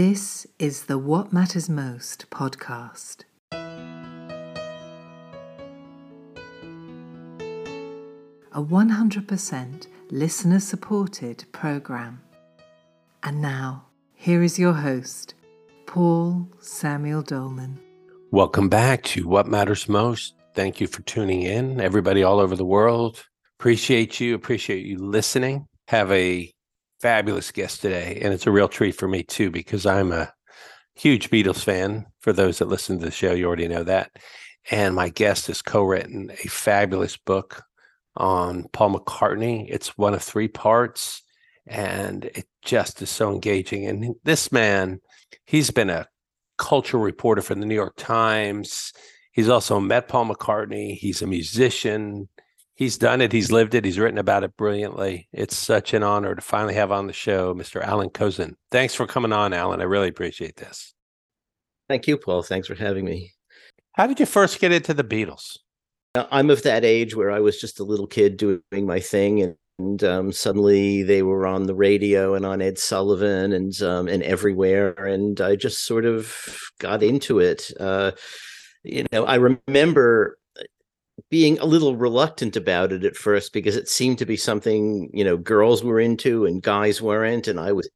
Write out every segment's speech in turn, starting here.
This is the What Matters Most podcast. A 100% listener supported program. And now, here is your host, Paul Samuel Dolman. Welcome back to What Matters Most. Thank you for tuning in, everybody all over the world. Appreciate you, appreciate you listening. Have a fabulous guest today. And it's a real treat for me too, because I'm a huge Beatles fan. For those that listen to the show, you already know that. And my guest has co written a fabulous book on Paul McCartney. It's one of three parts, and it just is so engaging. And this man, he's been a cultural reporter for the New York Times. He's also met Paul McCartney. He's a musician he's done it. He's lived it. He's written about it brilliantly. It's such an honor to finally have on the show Mr. Allan Kozinn. Thanks for coming on, Allan. I really appreciate this. Thank you, Paul. Thanks for having me. How did you first get into the Beatles? I'm of that age where I was just a little kid doing my thing, and, and um, suddenly they were on the radio and on Ed Sullivan and um, and everywhere, and I just sort of got into it. Uh, you know, I remember being a little reluctant about it at first because it seemed to be something you know girls were into and guys weren't and i was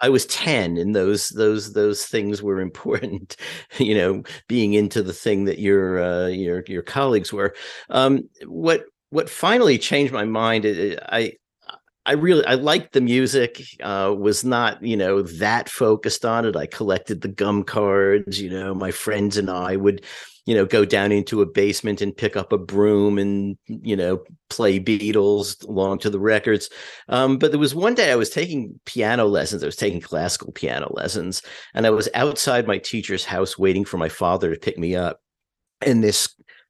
i was 10 and those those those things were important you know being into the thing that your uh, your your colleagues were um, what what finally changed my mind i I really I liked the music. Uh, was not you know that focused on it. I collected the gum cards. You know, my friends and I would you know go down into a basement and pick up a broom and you know play beatles along to the records. Um, but there was one day i was taking piano lessons. I was taking classical piano lessons and i was outside my teacher's house waiting for my father to pick me up. And this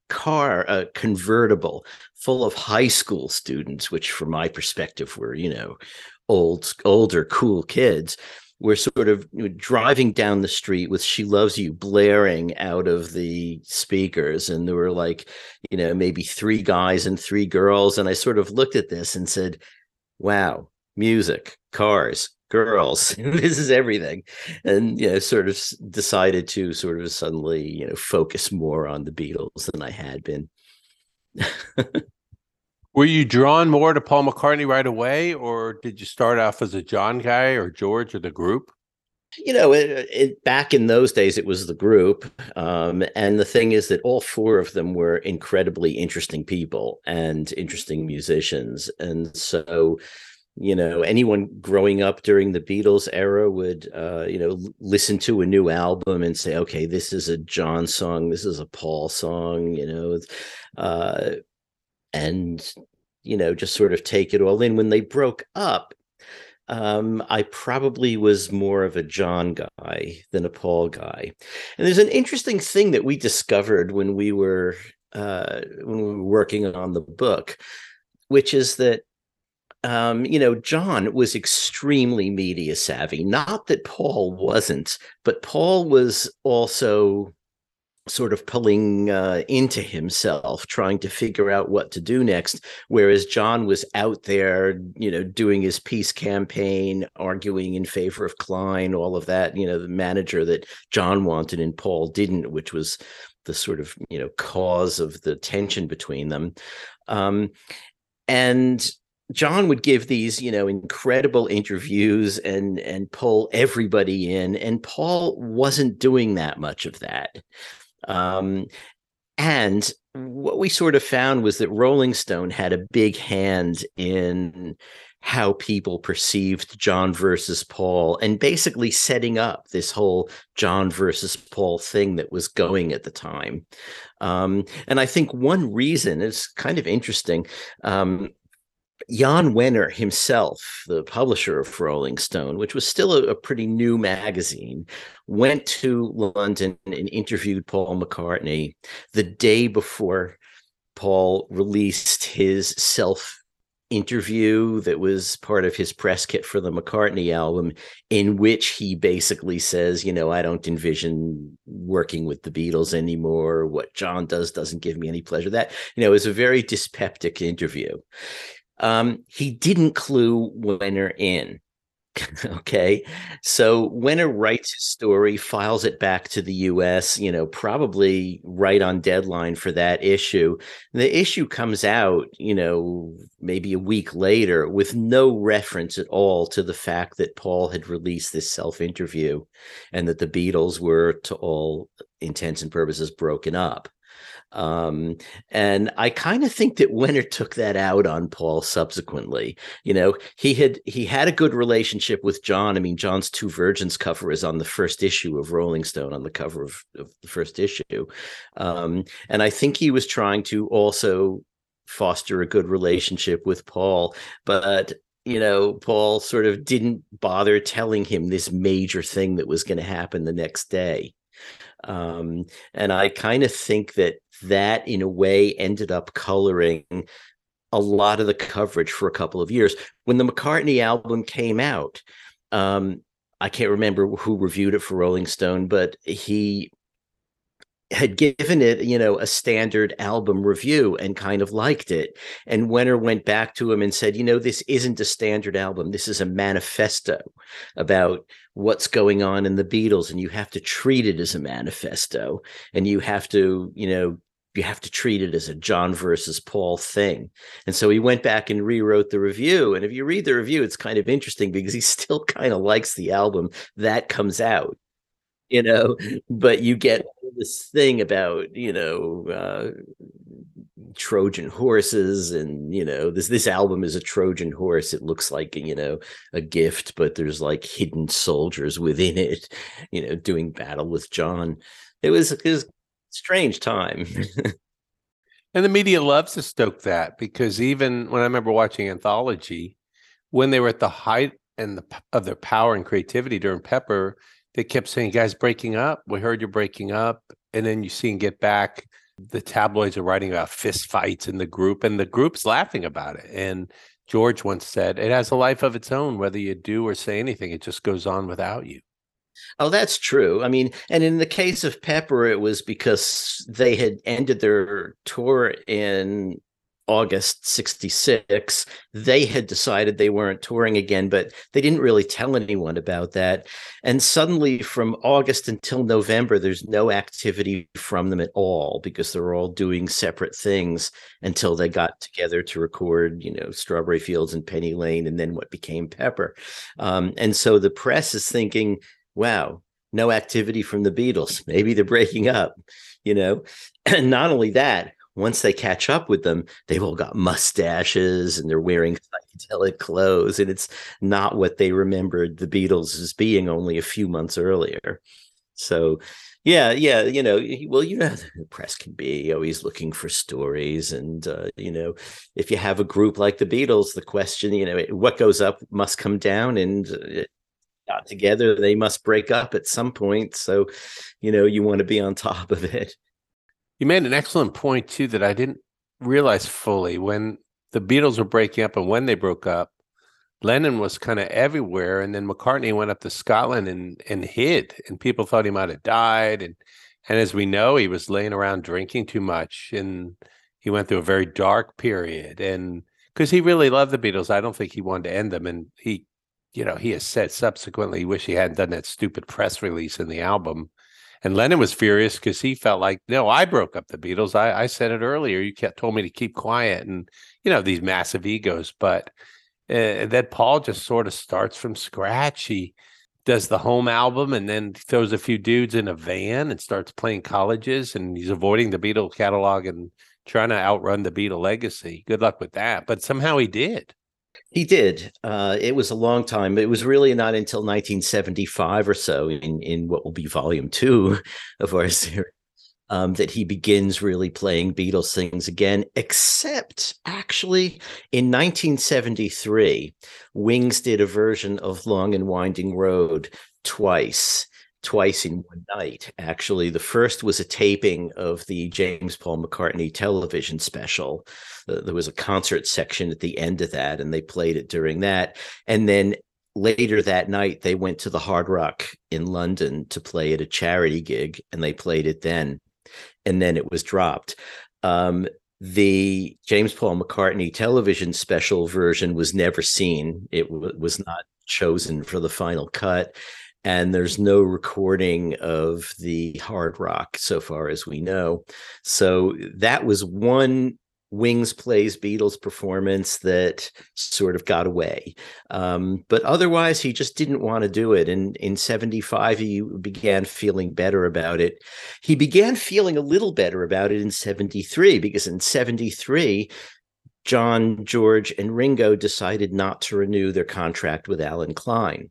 car a convertible full of high school students which from my perspective were you know old older cool kids we're sort of driving down the street with she loves you blaring out of the speakers. And there were like you know maybe three guys and three girls. And i sort of looked at this and said wow music cars girls this is everything. And you know sort of decided to sort of suddenly you know focus more on the beatles than i had been Were you drawn more to Paul McCartney right away, or did you start off as a John guy or George or the group? You know, it, it, back in those days, it was the group. Um, and the thing is that all four of them were incredibly interesting people and interesting musicians. And so, you know, anyone growing up during the Beatles era would, uh, you know, listen to a new album and say, okay, this is a John song, this is a Paul song, you know. Uh, and you know just sort of take it all in when they broke up um, I probably was more of a John guy than a Paul guy. And there's an interesting thing that we discovered when we were uh, when we were working on the book, which is that um, you know John was extremely media savvy. Not that Paul wasn't, but Paul was also sort of pulling uh, into himself, trying to figure out what to do next. Whereas John was out there, you know, doing his peace campaign, arguing in favor of Klein, all of that, you know, the manager that John wanted and Paul didn't, which was the sort of, you know, cause of the tension between them. Um, and John would give these, you know, incredible interviews and and pull everybody in, and Paul wasn't doing that much of that. Um, and what we sort of found was that Rolling Stone had a big hand in how people perceived John versus Paul and basically setting up this whole John versus Paul thing that was going at the time. Um, and I think one reason is kind of interesting. Um, Jan Wenner himself, the publisher of Rolling Stone, which was still a, a, pretty new magazine, went to London and interviewed Paul McCartney the day before Paul released his self interview that was part of his press kit for the McCartney album, in which he basically says, you know, I don't envision working with the Beatles anymore. What John does doesn't give me any pleasure. That, you know, is a very dyspeptic interview. Um, he didn't clue Wenner in okay. So Wenner writes his story, files it back to the US, you know, probably right on deadline for that issue. The issue comes out, you know, maybe a week later with no reference at all to the fact that Paul had released this self interview and that the Beatles were, to all intents and purposes, broken up. Um, and I kind of think that Wenner took that out on Paul subsequently. You know, he had he had a good relationship with John. I mean, John's Two Virgins cover is on the first issue of Rolling Stone on the cover of, of the first issue. Um, and I think he was trying to also foster a good relationship with Paul, but you know, Paul sort of didn't bother telling him this major thing that was going to happen the next day. Um, and I kind of think that that, in a way, ended up coloring a lot of the coverage for a couple of years. When the McCartney album came out, um, I can't remember who reviewed it for Rolling Stone, but he had given it, you know, a standard album review and kind of liked it. And Wenner went back to him and said, you know, this isn't a standard album. This is a manifesto about what's going on in the Beatles. And you have to treat it as a manifesto. And you have to, you know, you have to treat it as a John versus Paul thing. And so he went back and rewrote the review. And if you read the review, it's kind of interesting because he still kind of likes the album that comes out you know but you get this thing about you know uh, trojan horses and you know this this album is a trojan horse it looks like you know a gift but there's like hidden soldiers within it you know doing battle with john. It was it was strange time. And the media loves to stoke that because even when i remember watching anthology when they were at the height and the, of their power and creativity during pepper they kept saying, guys, breaking up. We heard you're breaking up. And then you see and get back. The tabloids are writing about fist fights in the group, and the group's laughing about it. And George once said, it has a life of its own, whether you do or say anything, it just goes on without you. Oh, that's true. I mean, and in the case of Pepper, it was because they had ended their tour in August 66, they had decided they weren't touring again, but they didn't really tell anyone about that. And suddenly, from August until November, there's no activity from them at all because they're all doing separate things until they got together to record, you know, Strawberry Fields and Penny Lane, and then what became Pepper. Um, and so the press is thinking, wow, no activity from the Beatles. Maybe they're breaking up, you know. And not only that, once they catch up with them, they've all got mustaches and they're wearing psychedelic clothes. And it's not what they remembered the Beatles as being only a few months earlier. So, yeah, yeah, you know, well, you know, the press can be always looking for stories. And, uh, you know, if you have a group like the Beatles, the question, you know, what goes up must come down. And, uh, together they must break up at some point so you know you want to be on top of it you made an excellent point too that I didn't realize fully when the Beatles were breaking up and when they broke up. Lennon was kind of everywhere, and then McCartney went up to Scotland and and hid, and people thought he might have died. And and as we know, he was laying around drinking too much, and he went through a very dark period. And because he really loved the Beatles, I don't think he wanted to end them. And he, you know, he has said subsequently, he wish he hadn't done that stupid press release in the album and Lennon was furious because he felt like, no, I broke up the Beatles. I, I said it earlier. You kept told me to keep quiet, and you know these massive egos. But uh, then Paul just sort of starts from scratch. He does the home album and then throws a few dudes in a van and starts playing colleges. And he's avoiding the Beatle catalog and trying to outrun the Beatle legacy. Good luck with that. But somehow he did. He did. Uh, it was a long time. It was really not until 1975 or so, in in what will be Volume Two of our series, um, that he begins really playing Beatles things again. Except, actually, in 1973, Wings did a version of "Long and Winding Road" twice twice in one night. Actually, the first was a taping of the James Paul McCartney television special. Uh, there was a concert section at the end of that, and they played it during that. And then later that night, they went to the Hard Rock in London to play at a charity gig, and they played it then. And then it was dropped. Um, the James Paul McCartney television special version was never seen. It w- was not chosen for the final cut and there's no recording of the hard rock so far as we know. So that was one Wings plays Beatles performance that sort of got away. Um, but otherwise, he just didn't want to do it. And in 75, he began feeling better about it. He began feeling a little better about it in 73, because in 73, John, George, and Ringo decided not to renew their contract with Allen Klein.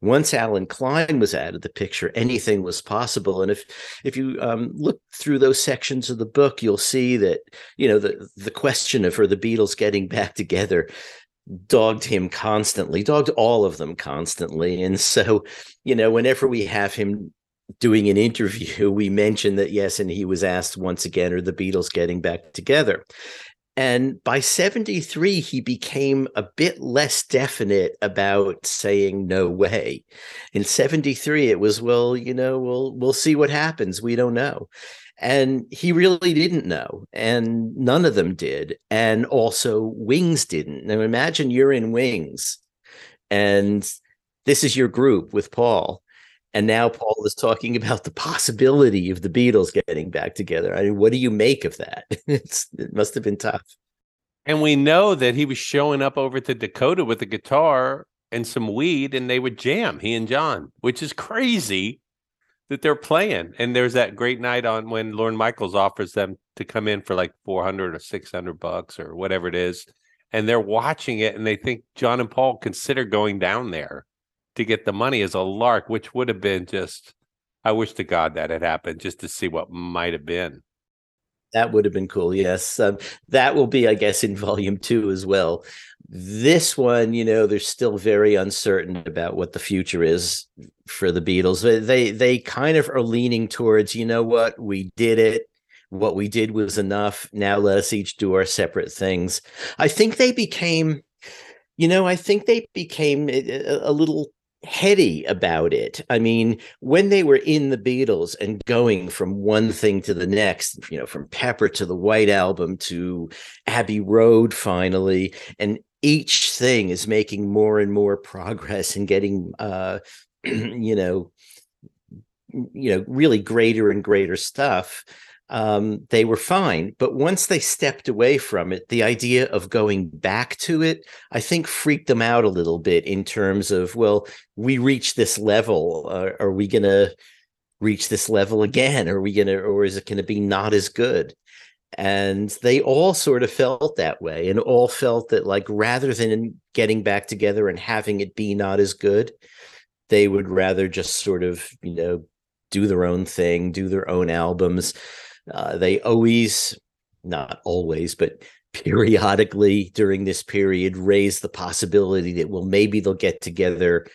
Once Allen Klein was out of the picture, anything was possible. And if if you um, look through those sections of the book, you'll see that you know the the question of are the Beatles getting back together dogged him constantly, dogged all of them constantly. And so, you know, whenever we have him doing an interview, we mention that yes, and he was asked once again, are the Beatles getting back together? And by 73, he became a bit less definite about saying no way. In 73, it was, well, you know, we'll we'll see what happens. We don't know. And he really didn't know. And none of them did. And also Wings didn't. Now imagine you're in Wings and this is your group with Paul and now Paul is talking about the possibility of the Beatles getting back together. I mean, what do you make of that? It's, it must have been tough. And we know that he was showing up over to Dakota with a guitar and some weed, and they would jam, he and John, which is crazy that they're playing. And there's that great night on when Lorne Michaels offers them to come in for like 400 or 600 bucks or whatever it is. And they're watching it and they think John and Paul consider going down there to get the money as a lark, which would have been just, I wish to God that had happened just to see what might have been. That would have been cool. Yes. Um, that will be, I guess, in volume two as well. This one, you know, they're still very uncertain about what the future is for the Beatles. They they kind of are leaning towards, you know what, we did it. What we did was enough. Now let us each do our separate things. I think they became, you know, I think they became a, a little heady about it. I mean, when they were in the Beatles and going from one thing to the next, you know, from Pepper to the White Album to Abbey Road finally, and each thing is making more and more progress and getting uh you know you know really greater and greater stuff um, they were fine. But once they stepped away from it, the idea of going back to it, I think, freaked them out a little bit in terms of, well, we reached this level. Uh, are we going to reach this level again? Are we going to, or is it going to be not as good? And they all sort of felt that way and all felt that, like, rather than getting back together and having it be not as good, they would rather just sort of, you know, do their own thing, do their own albums uh, they always, not always, but periodically during this period raise the possibility that, well, maybe they'll get together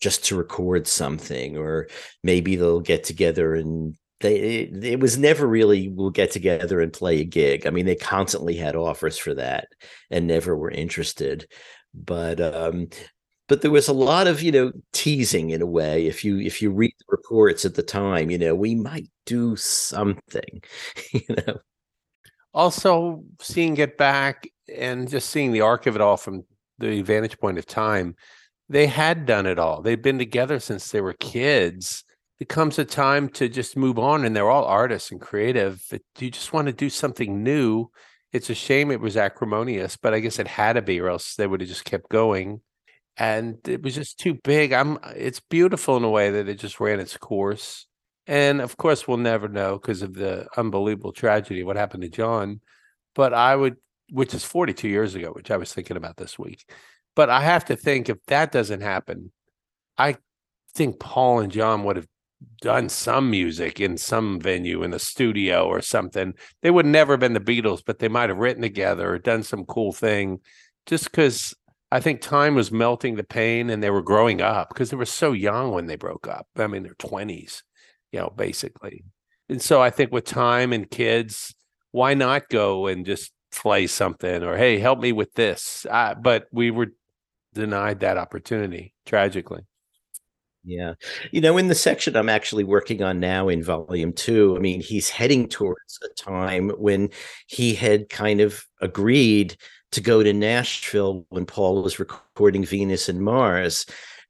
just to record something, or maybe they'll get together and they it, it, was never really we'll get together and play a gig. I mean, they constantly had offers for that and never were interested. But um, but there was a lot of you know teasing in a way if you if you read the reports at the time you know we might do something you know? Also seeing it back and just seeing the arc of it all from the vantage point of time they had done it all. They'd been together since they were kids. It comes a time to just move on and they're all artists and creative you just want to do something new. It's a shame it was acrimonious but i guess it had to be or else they would have just kept going and it was just too big. I'm it's beautiful in a way that it just ran its course. And of course we'll never know because of the unbelievable tragedy what happened to John. But I would which is 42 years ago, which I was thinking about this week. But I have to think if that doesn't happen, I think Paul and John would have done some music in some venue in a studio or something. They would never have been the Beatles, but they might have written together or done some cool thing just because I think time was melting the pain and they were growing up because they were so young when they broke up. I mean, they're 20s, you know, basically. And so I think with time and kids, why not go and just play something or, hey, help me with this? But we were denied that opportunity, tragically. Yeah. You know, in the section I'm actually working on now in volume two, I mean, he's heading towards a time when he had kind of agreed to go to Nashville when Paul was recording Venus and Mars.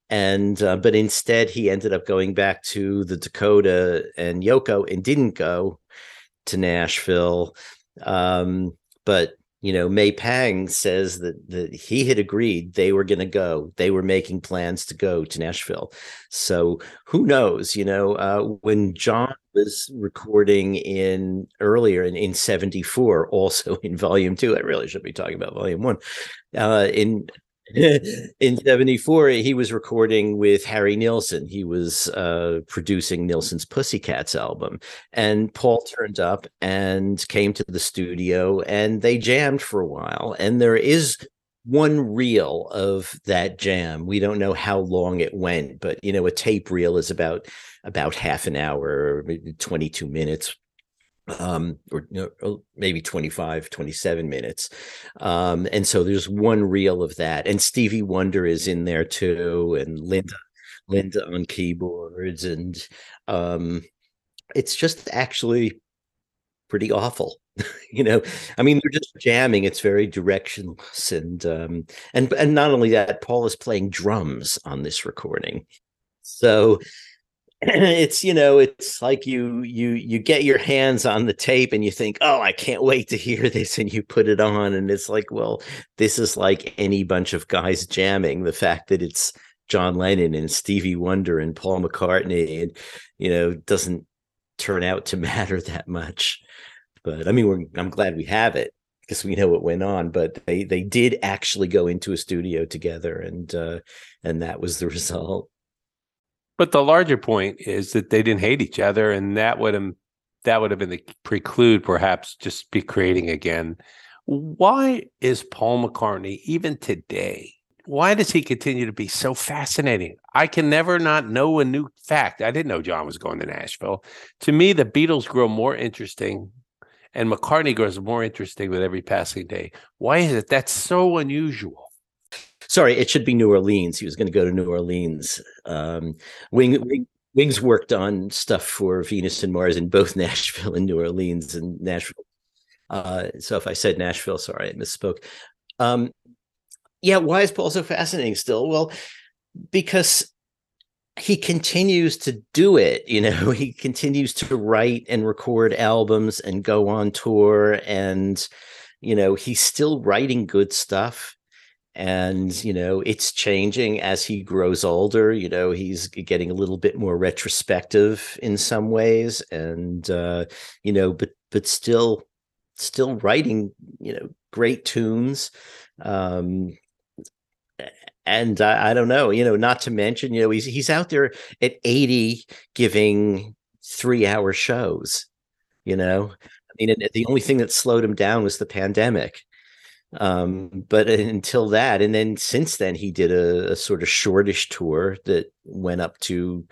and uh, but instead he ended up going back to the Dakota and Yoko and didn't go to Nashville. Um, but you know, May Pang says that that he had agreed they were going to go. They were making plans to go to Nashville. So who knows? You know, uh, when John was recording in earlier in, in 74 also in volume two i really should be talking about volume one uh, in in 74 he was recording with harry nilsson he was uh, producing nilsson's pussycats album. And paul turned up and came to the studio and they jammed for a while. And there is one reel of that jam. We don't know how long it went but you know a tape reel is about about half an hour 22 minutes um, or, or, maybe 25, 27 minutes. Um, and so there's one reel of that. And Stevie Wonder is in there too, and Linda, Linda on keyboards. And um, it's just actually pretty awful. you know, I mean, they're just jamming. It's very directionless, and um, and and not only that, Paul is playing drums on this recording. So it's you know it's like you you you get your hands on the tape and you think oh i can't wait to hear this and you put it on and it's like well this is like any bunch of guys jamming the fact that it's john lennon and stevie wonder and paul mccartney and you know doesn't turn out to matter that much. But i mean i'm glad we have it because we know what went on but they they did actually go into a studio together and uh and that was the result but the larger point is that they didn't hate each other, and that would have that would have been the preclude, perhaps, just be creating again. Why is Paul McCartney even today? Why does he continue to be so fascinating? I can never not know a new fact. I didn't know John was going to Nashville. To me, the Beatles grow more interesting and McCartney grows more interesting with every passing day. Why is it that's so unusual? Sorry, it should be New Orleans. He was going to go to New Orleans. Um, Wing, Wing, Wings worked on stuff for Venus and Mars in both Nashville and New Orleans and Nashville. Uh, so if I said Nashville, sorry, I misspoke. Um, yeah, why is Paul so fascinating still? Well, because he continues to do it you know he continues to write and record albums and go on tour and you know he's still writing good stuff and you know it's changing as he grows older you know he's getting a little bit more retrospective in some ways and uh you know but but still still writing you know great tunes um and I, I don't know you know not to mention you know he's he's out there at 80 giving three hour shows you know? I mean the only thing that slowed him down was the pandemic um, but until that, and then since then, he did a, a, sort of shortish tour that went up to,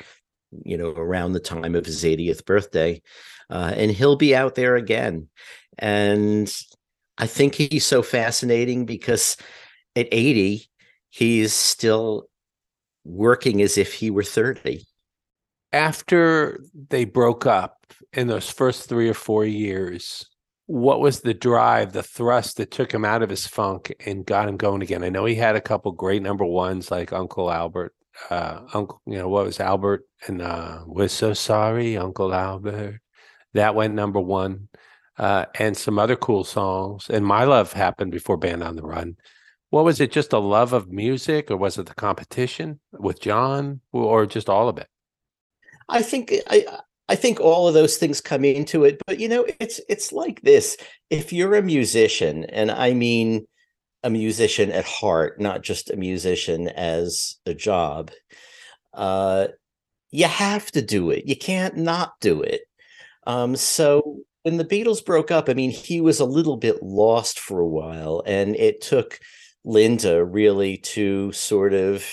you know, around the time of his 80th birthday. Uh, and he'll be out there again. And I think he's so fascinating because at 80, he's still working as if he were 30. After they broke up in those first three or four years, what was the drive, the thrust that took him out of his funk and got him going again? I know he had a couple great number ones like Uncle Albert, uh, Uncle, you know, what was Albert and uh, we're so sorry, Uncle Albert. That went number one. Uh, and some other cool songs. And My Love happened before Band on the Run. What was it? Just a love of music, or was it the competition with John, or just all of it? I think I I think all of those things come into it, but you know, it's it's like this. If you're a musician, and I mean a musician at heart, not just a musician as a job, uh, you have to do it. You can't not do it. Um, so when the Beatles broke up, I mean, he was a little bit lost for a while, and it took Linda really to sort of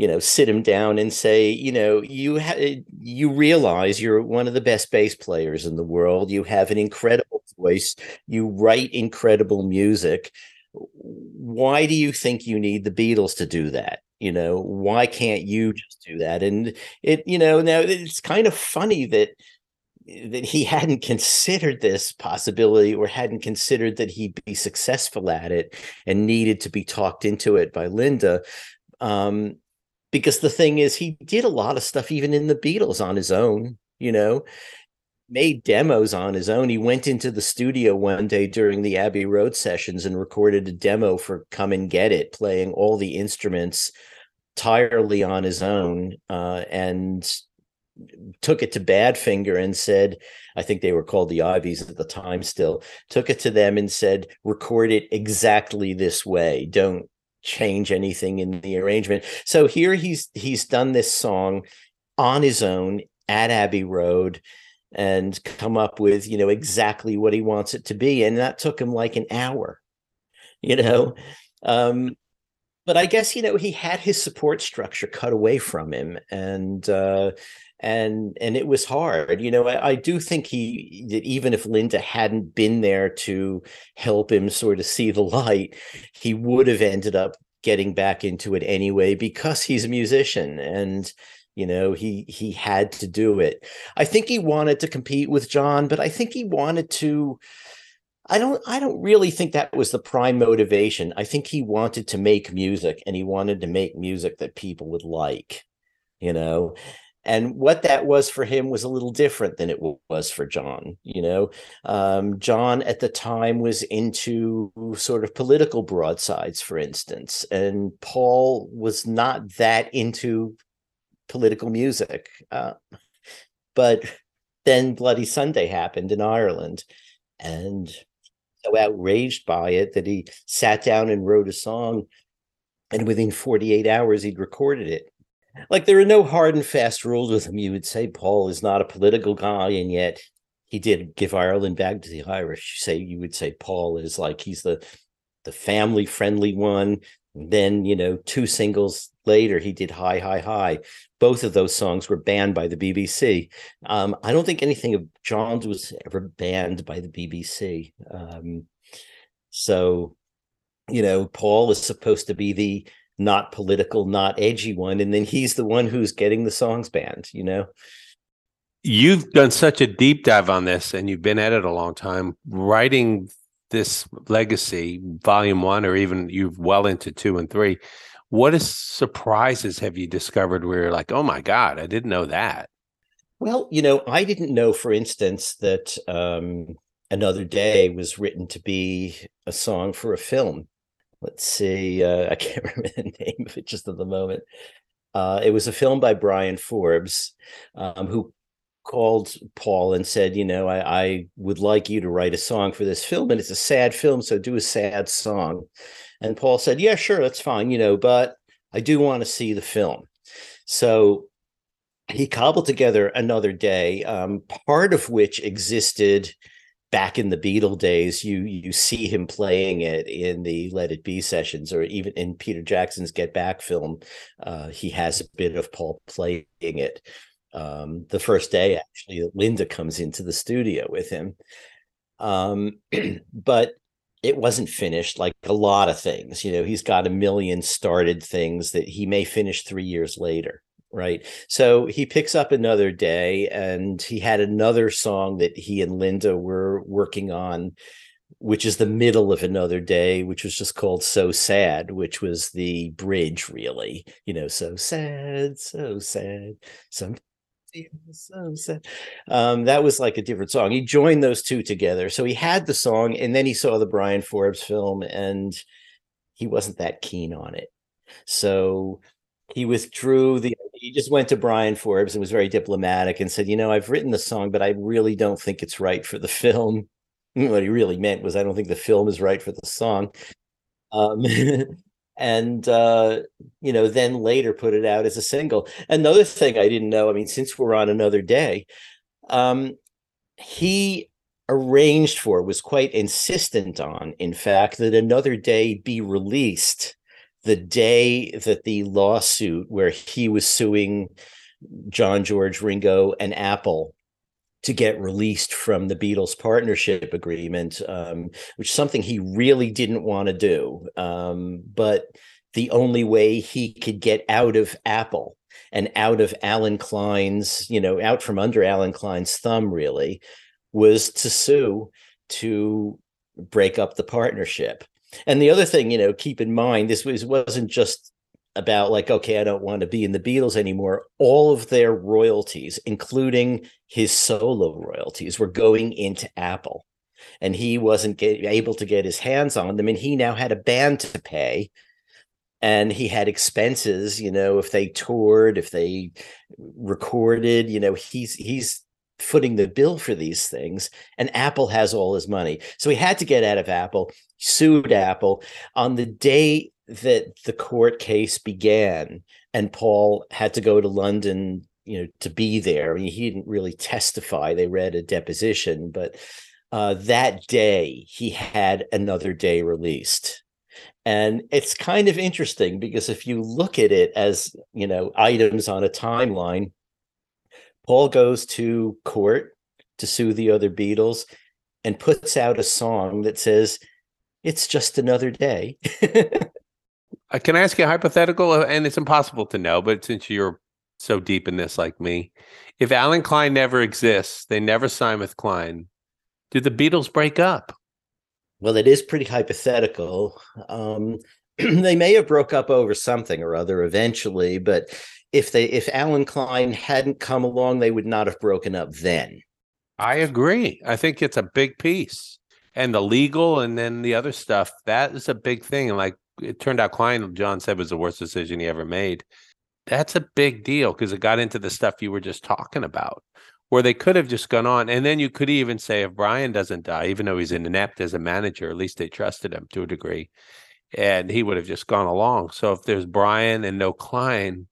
you know sit him down and say you know you ha- you realize you're one of the best bass players in the world. You have an incredible voice. You write incredible music. Why do you think you need the beatles to do that? You know why can't you just do that? And it you know now it's kind of funny that that he hadn't considered this possibility or hadn't considered that he'd be successful at it and needed to be talked into it by Linda. Um, because the thing is, he did a lot of stuff even in the Beatles on his own, you know, made demos on his own. He went into the studio one day during the Abbey Road sessions and recorded a demo for Come and Get It, playing all the instruments entirely on his own uh, and took it to Badfinger and said, I think they were called the Iveys at the time still, took it to them and said, record it exactly this way. Don't change anything in the arrangement. So here he's he's done this song on his own at Abbey Road and come up with, you know, exactly what he wants it to be. And that took him like an hour, you know. Um, but I guess, you know, he had his support structure cut away from him. And uh and and it was hard you know I, I, do think he that even if linda hadn't been there to help him sort of see the light he would have ended up getting back into it anyway because he's a musician and you know he he had to do it. I think he wanted to compete with john but i think he wanted to i don't i don't really think that was the prime motivation. I think he wanted to make music and he wanted to make music that people would like you know and what that was for him was a little different than it was for john you know? Um, john at the time was into sort of political broadsides for instance and paul was not that into political music uh, but then bloody sunday happened in ireland and so outraged by it that he sat down and wrote a song and within 48 hours he'd recorded it like there are no hard and fast rules with him. You would say Paul is not a political guy, and yet he did give Ireland back to the Irish. You say you would say Paul is like he's the the family friendly one. And then you know, two singles later, he did "Hi Hi Hi." Both of those songs were banned by the BBC. Um, I don't think anything of John's was ever banned by the BBC. Um, so, you know, Paul is supposed to be the not political, not edgy one. And then he's the one who's getting the songs banned, you know? You've done such a deep dive on this and you've been at it a long time. Writing this legacy, volume one, or even you've well into two and three. What is surprises have you discovered where you're like, oh my God, I didn't know that? Well, you know, I didn't know, for instance, that um, Another Day was written to be a song for a film let's see, uh, I can't remember the name of it just at the moment. Uh, it was a film by Bryan Forbes, um, who called Paul and said, you know, I, I, would like you to write a song for this film, and it's a sad film, so do a sad song. And Paul said, yeah, sure, that's fine, you know, but I do want to see the film. So he cobbled together another day, um, part of which existed back in the Beatle days, you you see him playing it in the Let It Be sessions, or even in Peter Jackson's Get Back film, uh, he has a bit of Paul playing it. Um, the first day, actually, Linda comes into the studio with him, um, but it wasn't finished. Like a lot of things, you know, he's got a million started things that he may finish three years later right? So he picks up another day and he had another song that he and linda were working on which is the middle of another day which was just called so sad which was the bridge really you know so sad so sad some so sad. Um, that was like a different song. He joined those two together. So he had the song and then he saw the Bryan Forbes film and he wasn't that keen on it. So he withdrew the he just went to Bryan Forbes and was very diplomatic and said, you know, I've written the song, but I really don't think it's right for the film. What he really meant was, I don't think the film is right for the song. Um, and uh, you know, then later put it out as a single. Another thing I didn't know, I mean, since we're on another day, um, he arranged for was quite insistent on, in fact, that another day be released the day that the lawsuit where he was suing John George Ringo and Apple to get released from the Beatles partnership agreement, um, which something he really didn't want to do. Um, but the only way he could get out of Apple and out of Allen Klein's, you know, out from under Allen Klein's thumb, really, was to sue to break up the partnership. And the other thing, you know, keep in mind, this was wasn't just about like okay i don't want to be in the beatles anymore. All of their royalties including his solo royalties were going into apple. And he wasn't get, able to get his hands on them and he now had a band to pay. And he had expenses you know if they toured if they recorded you know he's he's footing the bill for these things and apple has all his money so he had to get out of apple sued apple on the day that the court case began and Paul had to go to London, you know, to be there. I mean, he didn't really testify. They read a deposition, but uh, that day he had another day released. And it's kind of interesting because if you look at it as, you know, items on a timeline, Paul goes to court to sue the other Beatles and puts out a song that says, It's just another day. Uh, can I ask you a hypothetical? Uh, and it's impossible to know, but since you're so deep in this like me, if Allen Klein never exists, they never sign with Klein, do the Beatles break up? Well, it is pretty hypothetical. Um, they may have broke up over something or other eventually, but if they if Allen Klein hadn't come along, they would not have broken up then. I agree. I think it's a big piece. And the legal and then the other stuff, that is a big thing. And like it turned out Klein, John said, was the worst decision he ever made. That's a big deal because it got into the stuff you were just talking about, where they could have just gone on. And then you could even say if Brian doesn't die, even though he's inept as a manager, at least they trusted him to a degree, and he would have just gone along. So if there's Brian and no Klein,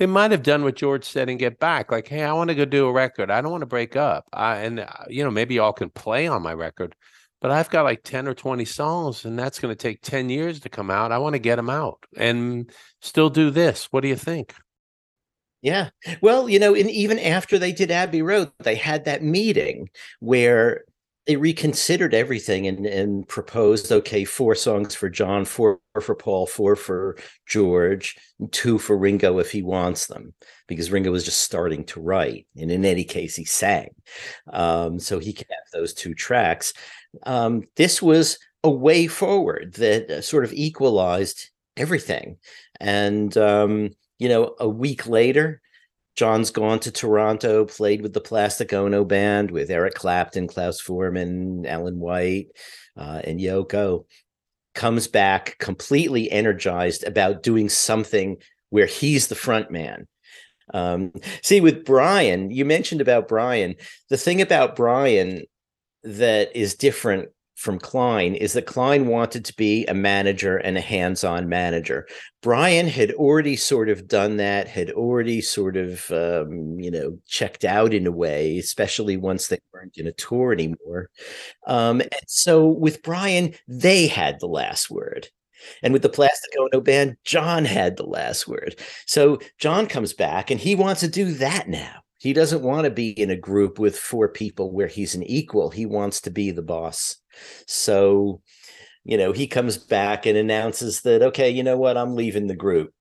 they might have done what George said and get back. Like, hey, I want to go do a record. I don't want to break up. I, and uh, you know, maybe y'all can play on my record, but I've got like 10 or 20 songs and that's going to take 10 years to come out. I want to get them out and still do this. What do you think? Yeah. Well, you know, and even after they did Abbey Road, they had that meeting where they reconsidered everything and, and proposed okay, four songs for John, four for Paul, four for George, two for Ringo if he wants them, because Ringo was just starting to write. And in any case, he sang. Um, so he could have those two tracks um, this was a way forward that uh, sort of equalized everything. And, um, you know, a week later, John's gone to Toronto, played with the Plastic Ono band with Eric Clapton, Klaus Voormann, Alan White, uh, and Yoko. Comes back completely energized about doing something where he's the front man. Um, see, with Brian, you mentioned about Brian. The thing about Brian that is different from Klein is that Klein wanted to be a manager and a hands on manager. Brian had already sort of done that, had already sort of, um, you know, checked out in a way, especially once they weren't in a tour anymore. Um, and so with Brian, they had the last word. And with the Plastic Ono band, John had the last word. So John comes back and he wants to do that now. He doesn't want to be in a group with four people where he's an equal. He wants to be the boss. So, you know, he comes back and announces that, okay, you know what, I'm leaving the group.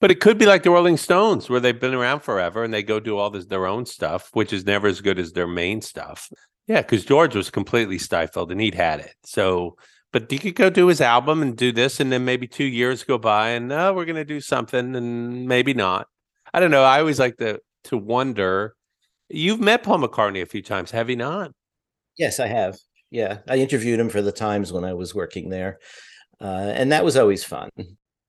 But it could be like the Rolling Stones, where they've been around forever and they go do all this their own stuff, which is never as good as their main stuff. Yeah, because George was completely stifled and he'd had it. So, but he could go do his album and do this, and then maybe two years go by, and oh, we're going to do something, and maybe not. I don't know. I always like to to wonder. You've met Paul McCartney a few times, have you not? Yes, I have. Yeah, I interviewed him for the Times when I was working there, uh, and that was always fun.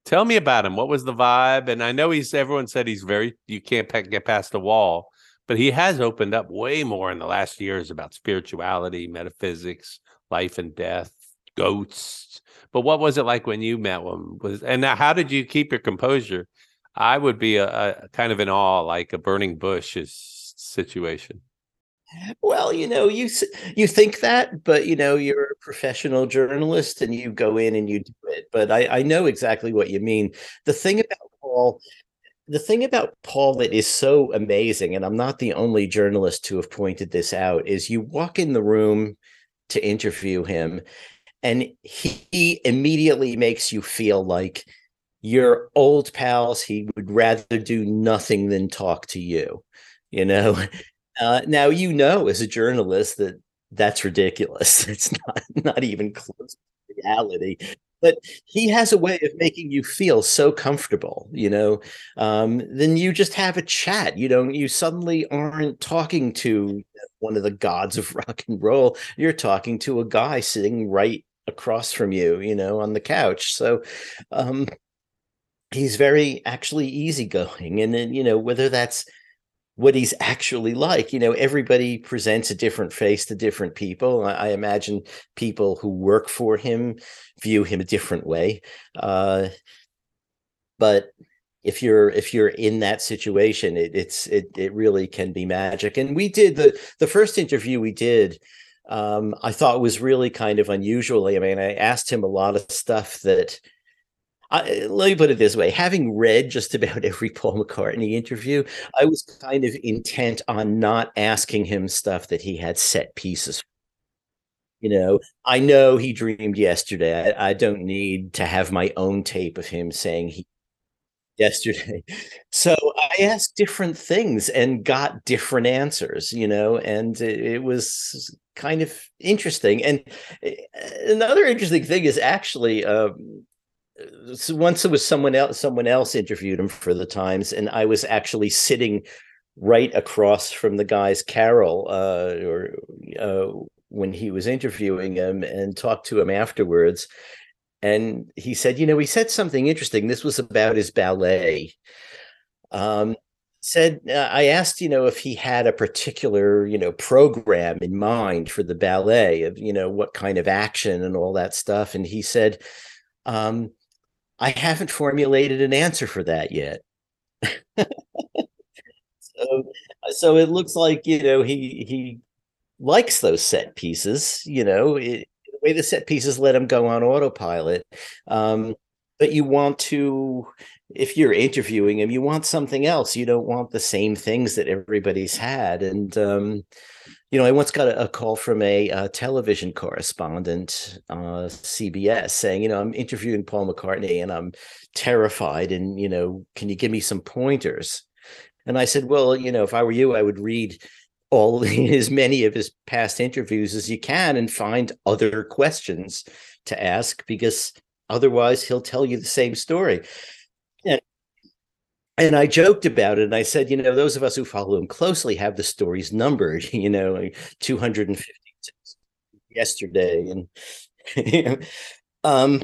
Tell me about him. What was the vibe? And I know he's. Everyone said he's very. You can't get past the wall, but he has opened up way more in the last years about spirituality, metaphysics, life and death, ghosts. But what was it like when you met him? Was and now how did you keep your composure? I would be a, a kind of in awe, like a burning bush is situation. Well, you know, you you think that, but you know, you're a professional journalist and you go in and you do it. But I, I know exactly what you mean. The thing about Paul, the thing about Paul that is so amazing, and I'm not the only journalist to have pointed this out, is you walk in the room to interview him, and he immediately makes you feel like your old pals he would rather do nothing than talk to you you know? Uh, now you know as a journalist that that's ridiculous. It's not not even close to reality. But he has a way of making you feel so comfortable you know? Um, then you just have a chat you don't you suddenly aren't talking to one of the gods of rock and roll. You're talking to a guy sitting right across from you you know on the couch. So um he's very actually easygoing and then you know whether that's what he's actually like. You know, everybody presents a different face to different people. I, I imagine people who work for him view him a different way. Uh, but if you're if you're in that situation, it, it's it it really can be magic. And we did the the first interview we did. Um, I thought was really kind of unusual. I mean, I asked him a lot of stuff that I, let me put it this way having read just about every Paul McCartney interview, I was kind of intent on not asking him stuff that he had set pieces. You know, I know he dreamed yesterday. I, I don't need to have my own tape of him saying he yesterday. So I asked different things and got different answers, you know, and it, it was kind of interesting. And eh, another interesting thing is actually, um, once it was someone else someone else interviewed him for the times and i was actually sitting right across from the guy's carol uh, or uh, when he was interviewing him and talked to him afterwards and he said you know he said something interesting. This was about his ballet. Um, said uh, i asked you know if he had a particular you know program in mind for the ballet of you know what kind of action and all that stuff. And he said um, I haven't formulated an answer for that yet. so, so it looks like you know he he likes those set pieces. You know, it, the way the set pieces let him go on autopilot. Um, but you want to, if you're interviewing him, you want something else. You don't want the same things that everybody's had. And um, you know, I once got a, a call from a, a, uh, television correspondent, uh, CBS, saying, you know, I'm interviewing Paul McCartney and I'm terrified, and you know, can you give me some pointers? And I said, well, you know, if I were you, I would read all as many of his past interviews as you can and find other questions to ask because otherwise he'll tell you the same story and I joked about it and I said, you know, those of us who follow him closely have the stories numbered, you know, like 250 yesterday. And um,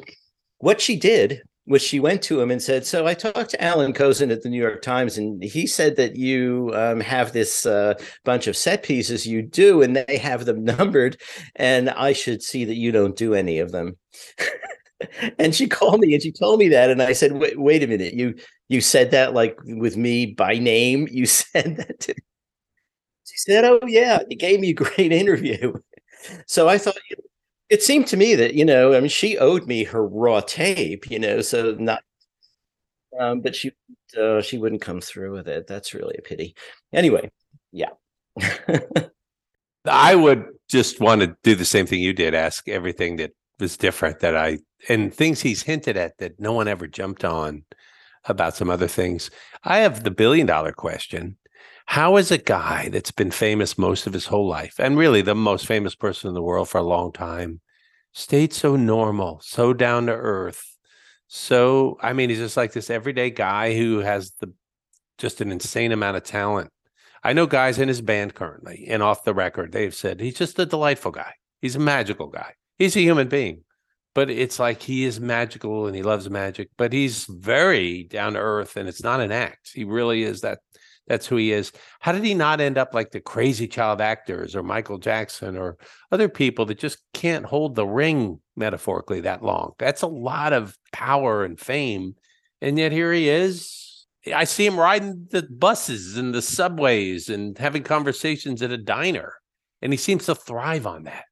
what she did was she went to him and said, So I talked to Allan Kozinn at the New York Times, and he said that you um, have this uh, bunch of set pieces you do, and they have them numbered, and I should see that you don't do any of them. and she called me and she told me that and i said wait, wait a minute. You you said that like with me by name? You said that to me. she said oh yeah you gave me a great interview. So i thought it seemed to me that you know i mean she owed me her raw tape you know so not um but she uh, she wouldn't come through with it. That's really a pity. Anyway yeah. I would just want to do the same thing you did ask everything that was different that I and things he's hinted at that no one ever jumped on about some other things. I have the billion dollar question. How is a guy that's been famous most of his whole life and really the most famous person in the world for a long time stayed so normal, so down to earth? So, I mean, he's just like this everyday guy who has the just an insane amount of talent. I know guys in his band currently and off the record, they've said he's just a delightful guy. He's a magical guy. He's a human being but it's like he is magical and he loves magic, but he's hmm. very down to earth and it's not an act. He really is that that's who he is. How did he not end up like the crazy child actors or Michael Jackson or other people that just can't hold the ring metaphorically that long? That's a lot of power and fame. And yet here he is. I see him riding the buses and the subways and having conversations at a diner. And he seems to thrive on that.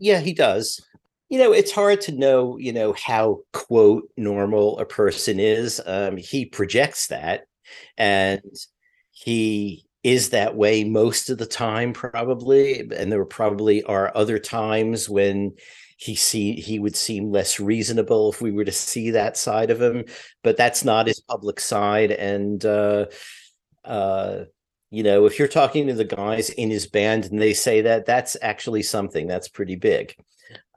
Yeah, he does. You know it's hard to know you know how quote normal a person is um, he projects that and he is that way most of the time probably and there probably are other times when he see he would seem less reasonable if we were to see that side of him but that's not his public side and uh uh you know if you're talking to the guys in his band and they say that that's actually something that's pretty big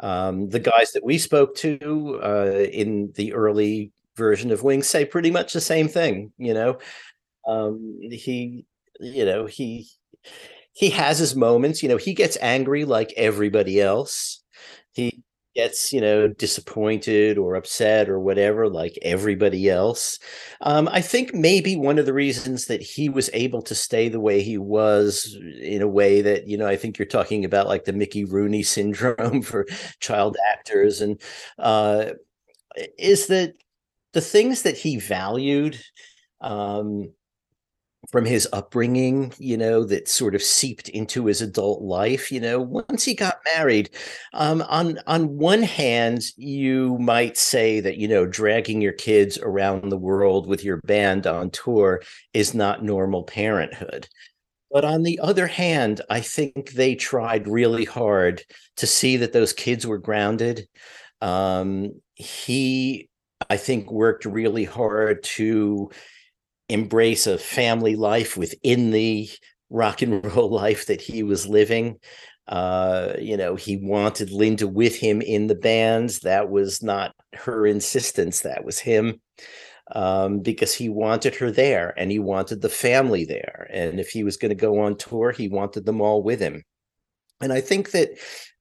Um, the guys that we spoke to uh, in the early version of Wings say pretty much the same thing. You know, um, he, you know, he he has his moments. You know, he gets angry like everybody else. He gets you know disappointed or upset or whatever like everybody else um, i think maybe one of the reasons that he was able to stay the way he was in a way that you know i think you're talking about like the mickey rooney syndrome for child actors and uh, is that the things that he valued um, from his upbringing, you know, that sort of seeped into his adult life. You know, once he got married, um, on on one hand, you might say that you know dragging your kids around the world with your band on tour is not normal parenthood. But on the other hand, I think they tried really hard to see that those kids were grounded. Um, he, I think, worked really hard to embrace a family life within the rock and roll life that he was living. Uh, you know, he wanted Linda with him in the bands. That was not her insistence, that was him. Um, because he wanted her there and he wanted the family there. And if he was going to go on tour, he wanted them all with him. And I think that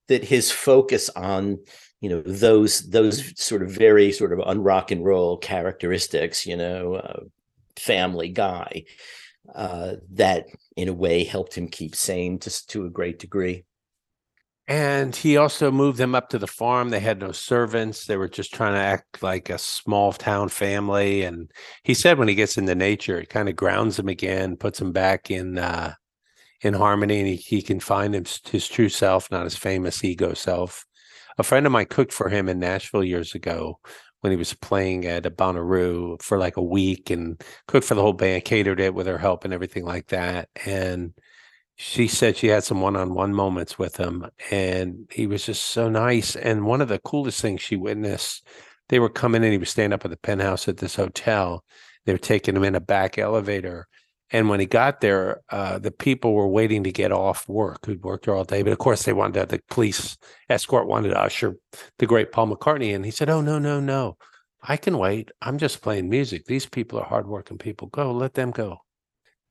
that his focus on you know those those sort of very sort of unrock and roll characteristics you know uh, family guy uh, that in a way helped him keep sane to, to a great degree. And he also moved them up to the farm. They had no servants. They were just trying to act like a small town family. And he said when he gets into nature it kind of grounds him again puts him back in uh, in harmony and he, he can find his, his true self not his famous ego self. A friend of mine cooked for him in nashville years ago when he was playing at a Bonnaroo for like a week and cooked for the whole band, catered it with her help and everything like that. And she said she had some one-on-one moments with him and he was just so nice. And one of the coolest things she witnessed, they were coming in, he was staying up at the penthouse at this hotel. They were taking him in a back elevator and when he got there, uh, the people were waiting to get off work who'd worked there all day. But of course, they wanted to, the police escort wanted to usher the great Paul McCartney. And he said, Oh, no, no, no. I can wait. I'm just playing music. These people are hardworking people. Go, let them go.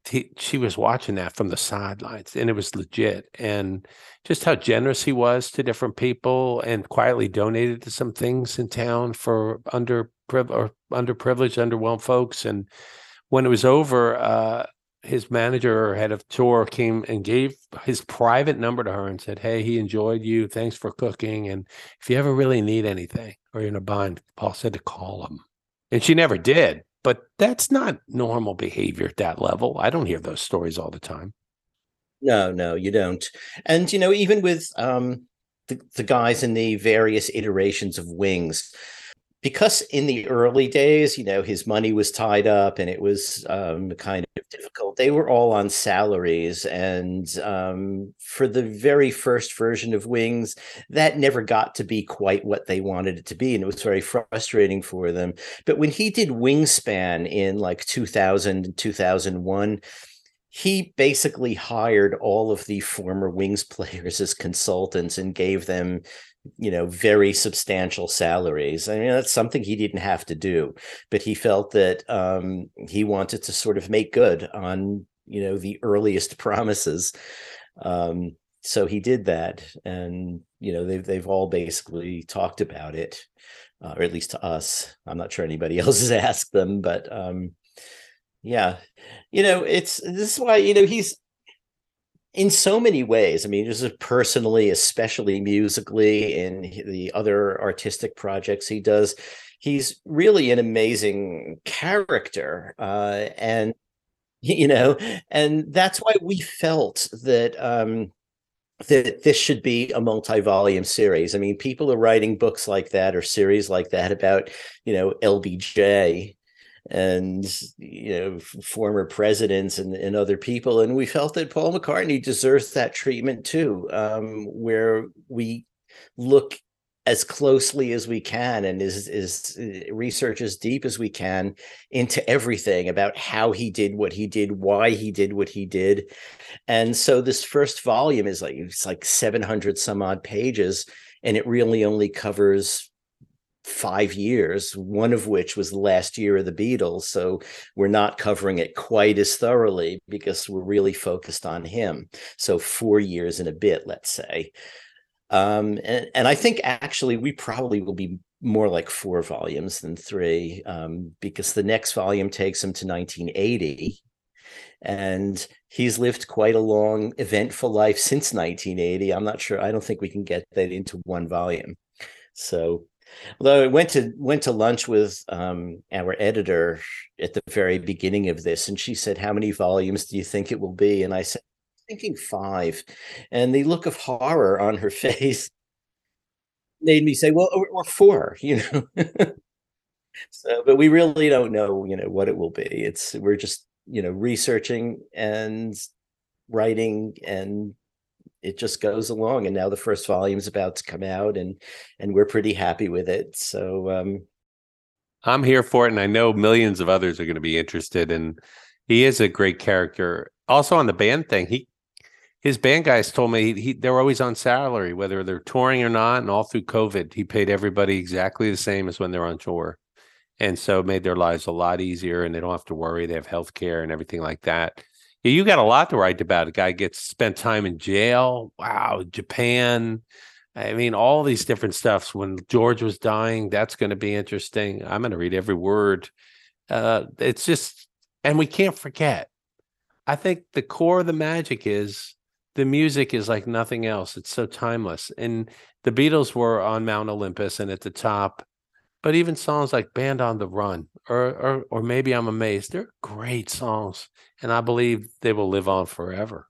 He, she was watching that from the sidelines and it was legit. And just how generous he was to different people and quietly donated to some things in town for under or underprivileged, underwhelmed folks. And when it was over, uh, his manager or head of tour came and gave his private number to her and said, Hey, he enjoyed you. Thanks for cooking. And if you ever really need anything or you're in a bind, Paul said to call him. And she never did. But that's not normal behavior at that level. I don't hear those stories all the time. No, no, you don't. And, you know, even with um, the, the guys in the various iterations of Wings, because in the early days, you know, his money was tied up and it was um, kind of difficult. They were all on salaries. And um, for the very first version of Wings, that never got to be quite what they wanted it to be. And it was very frustrating for them. But when he did Wingspan in like 2000 and 2001, he basically hired all of the former Wings players as consultants and gave them you know very substantial salaries. I mean that's something he didn't have to do but he felt that um, he wanted to sort of make good on you know the earliest promises. Um, so he did that and you know they've they've all basically talked about it uh, or at least to us. I'm not sure anybody else has asked them but um, yeah. You know it's this is why you know he's in so many ways. I mean, just personally, especially musically, in the other artistic projects he does, he's really an amazing character, uh, and you know, and that's why we felt that. Um, that this should be a multi-volume series. I mean, people are writing books like that or series like that about, you know, LBJ and you know former presidents and, and other people and we felt that paul mccartney deserves that treatment too um, where we look as closely as we can and is is uh, research as deep as we can into everything about how he did what he did why he did what he did. And so this first volume is like it's like 700 some odd pages and it really only covers five years, one of which was the last year of the Beatles. So we're not covering it quite as thoroughly because we're really focused on him. So four years and a bit, let's say. Um, and, and I think actually we probably will be more like four volumes than three um, because the next volume takes him to 1980 and he's lived quite a long eventful life since 1980 i'm not sure i don't think we can get that into one volume so although i went to went to lunch with um, our editor at the very beginning of this and she said how many volumes do you think it will be? And i said thinking five. And the look of horror on her face made me say well or, four you know? So but we really don't know you know what it will be. It's we're just you know researching and writing and it just goes along and now the first volume is about to come out and and we're pretty happy with it so um i'm here for it and i know millions of others are going to be interested and he is a great character. Also on the band thing he his band guys told me he, they were always on salary whether they're touring or not and all through covid he paid everybody exactly the same as when they're on tour and so made their lives a lot easier and they don't have to worry they have health care and everything like that you got a lot to write about. A guy gets spent time in jail. Wow japan. I mean all these different stuffs. When george was dying that's going to be interesting. I'm going to read every word. Uh, it's just and we can't forget. I think the core of the magic is the music is like nothing else. It's so timeless. And the beatles were on mount olympus and at the top but even songs like Band on the Run or, or or maybe I'm amazed, they're great songs. And I believe they will live on forever.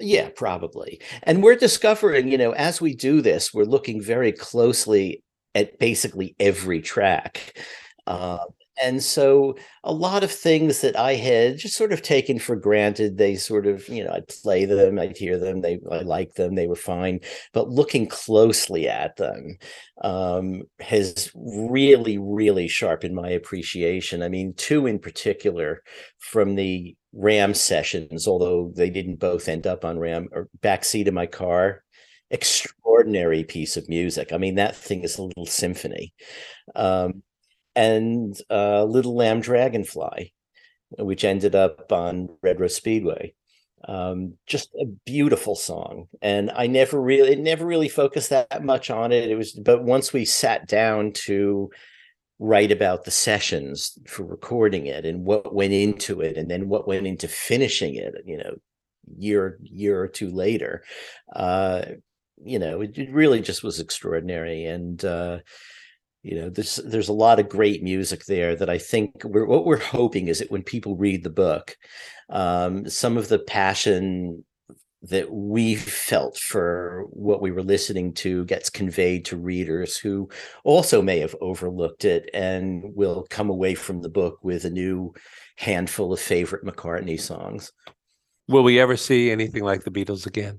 Yeah, probably. And we're discovering, you know, as we do this, we're looking very closely at basically every track. Uh, and so a lot of things that I had just sort of taken for granted, they sort of, you know, I'd play them, I'd hear them, they I like them, they were fine. But looking closely at them um, has really, really sharpened my appreciation. I mean, two in particular from the Ram sessions, although they didn't both end up on Ram or backseat of my car. Extraordinary piece of music. I mean, that thing is a little symphony. Um, and uh, Little Lamb Dragonfly, which ended up on Red Rose Speedway. Um, just a beautiful song, and I never really, it never really focused that much on it. It was, but once we sat down to write about the sessions for recording it and what went into it, and then what went into finishing it, you know, year year or two later, uh, you know, it, it really just was extraordinary, and uh, you know there's there's a lot of great music there that i think we're what we're hoping is that when people read the book um, some of the passion that we felt for what we were listening to gets conveyed to readers who also may have overlooked it and will come away from the book with a new handful of favorite mccartney songs. Will we ever see anything like the beatles again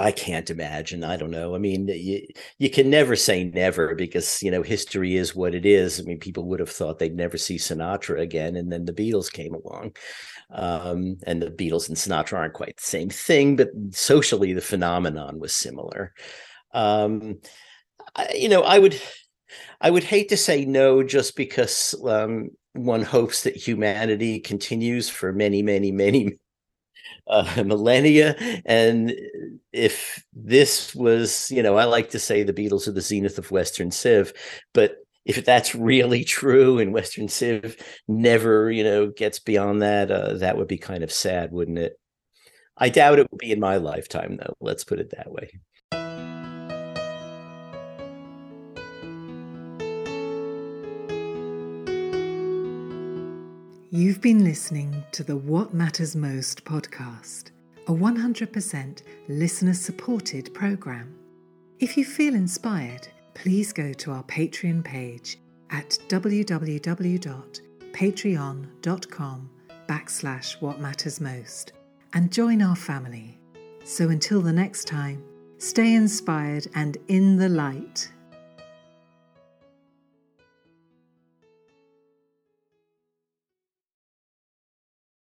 I can't imagine. I don't know. I mean, you, you can never say never because, you know, history is what it is. I mean, people would have thought they'd never see Sinatra again. And then the Beatles came along. Um, and the Beatles and Sinatra aren't quite the same thing, but socially, the phenomenon was similar. Um, I, you know, I would. I would hate to say no just because um, one hopes that humanity continues for many, many, many uh, millennia. And if this was, you know, I like to say the Beatles are the zenith of Western Civ, but if that's really true and Western Civ never, you know, gets beyond that, uh, that would be kind of sad, wouldn't it? I doubt it will be in my lifetime, though. Let's put it that way. You've been listening to the What Matters Most podcast, a 100% listener supported program. If you feel inspired, please go to our Patreon page at www.patreon.com backslash what matters most and join our family. So until the next time, stay inspired and in the light.